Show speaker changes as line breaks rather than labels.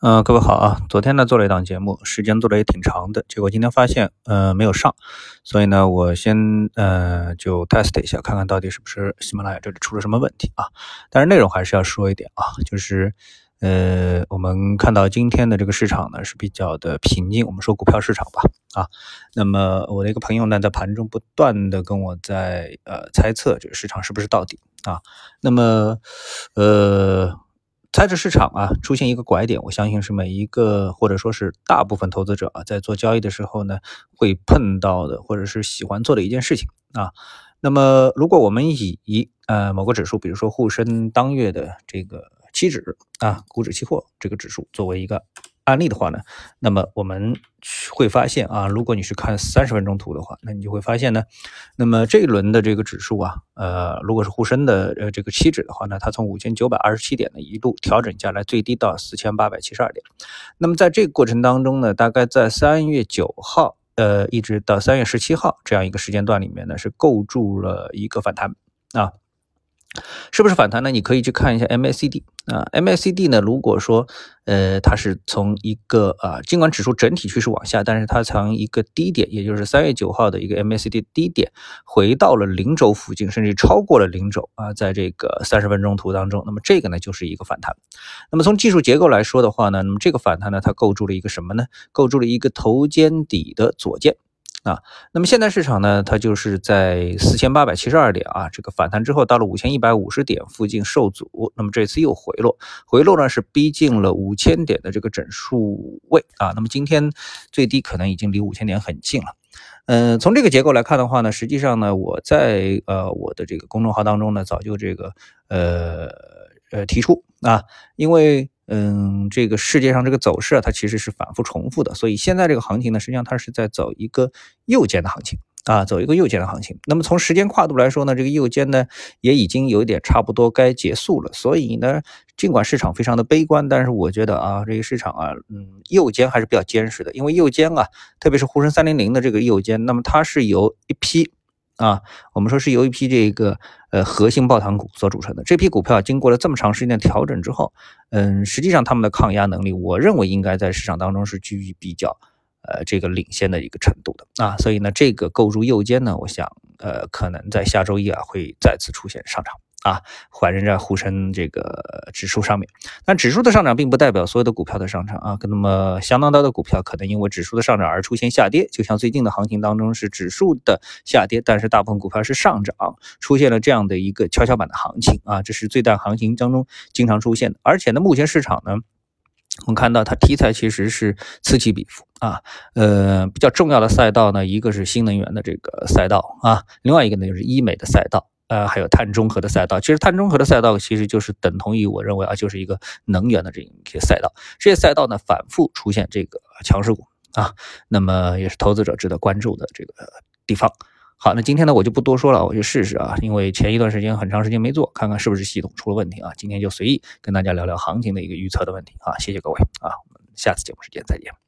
嗯，各位好啊！昨天呢做了一档节目，时间做的也挺长的，结果今天发现呃没有上，所以呢我先呃就 test 一下，看看到底是不是喜马拉雅这里出了什么问题啊？但是内容还是要说一点啊，就是呃我们看到今天的这个市场呢是比较的平静，我们说股票市场吧啊，那么我的一个朋友呢在盘中不断的跟我在呃猜测这个市场是不是到底啊？那么呃。猜着市场啊出现一个拐点，我相信是每一个或者说是大部分投资者啊在做交易的时候呢会碰到的，或者是喜欢做的一件事情啊。那么如果我们以呃某个指数，比如说沪深当月的这个期指啊，股指期货这个指数作为一个。案例的话呢，那么我们会发现啊，如果你是看三十分钟图的话，那你就会发现呢，那么这一轮的这个指数啊，呃，如果是沪深的呃这个期指的话呢，它从五千九百二十七点呢一路调整下来，最低到四千八百七十二点。那么在这个过程当中呢，大概在三月九号呃一直到三月十七号这样一个时间段里面呢，是构筑了一个反弹啊。是不是反弹呢？你可以去看一下 MACD 啊，MACD 呢，如果说呃它是从一个啊，尽管指数整体趋势往下，但是它从一个低点，也就是三月九号的一个 MACD 低点，回到了零轴附近，甚至超过了零轴啊，在这个三十分钟图当中，那么这个呢就是一个反弹。那么从技术结构来说的话呢，那么这个反弹呢，它构筑了一个什么呢？构筑了一个头肩底的左肩。啊，那么现在市场呢，它就是在四千八百七十二点啊，这个反弹之后到了五千一百五十点附近受阻，那么这次又回落，回落呢是逼近了五千点的这个整数位啊，那么今天最低可能已经离五千点很近了。嗯，从这个结构来看的话呢，实际上呢，我在呃我的这个公众号当中呢，早就这个呃呃提出啊，因为。嗯，这个世界上这个走势啊，它其实是反复重复的，所以现在这个行情呢，实际上它是在走一个右肩的行情啊，走一个右肩的行情。那么从时间跨度来说呢，这个右肩呢也已经有点差不多该结束了。所以呢，尽管市场非常的悲观，但是我觉得啊，这个市场啊，嗯，右肩还是比较坚实的，因为右肩啊，特别是沪深三零零的这个右肩，那么它是由一批。啊，我们说是由一批这个呃核心抱团股所组成的。这批股票，经过了这么长时间的调整之后，嗯，实际上他们的抗压能力，我认为应该在市场当中是居于比较呃这个领先的一个程度的。啊，所以呢，这个构筑右肩呢，我想呃可能在下周一啊会再次出现上涨。啊，反映在沪深这个指数上面，但指数的上涨并不代表所有的股票的上涨啊。那么相当多的股票可能因为指数的上涨而出现下跌，就像最近的行情当中是指数的下跌，但是大部分股票是上涨，出现了这样的一个跷跷板的行情啊。这是最大行情当中经常出现的。而且呢，目前市场呢，我们看到它题材其实是此起彼伏啊。呃，比较重要的赛道呢，一个是新能源的这个赛道啊，另外一个呢就是医美的赛道。呃，还有碳中和的赛道，其实碳中和的赛道其实就是等同于我认为啊，就是一个能源的这一些赛道。这些赛道呢，反复出现这个强势股啊，那么也是投资者值得关注的这个地方。好，那今天呢，我就不多说了，我去试试啊，因为前一段时间很长时间没做，看看是不是系统出了问题啊。今天就随意跟大家聊聊行情的一个预测的问题啊。谢谢各位啊，我们下次节目时间再见。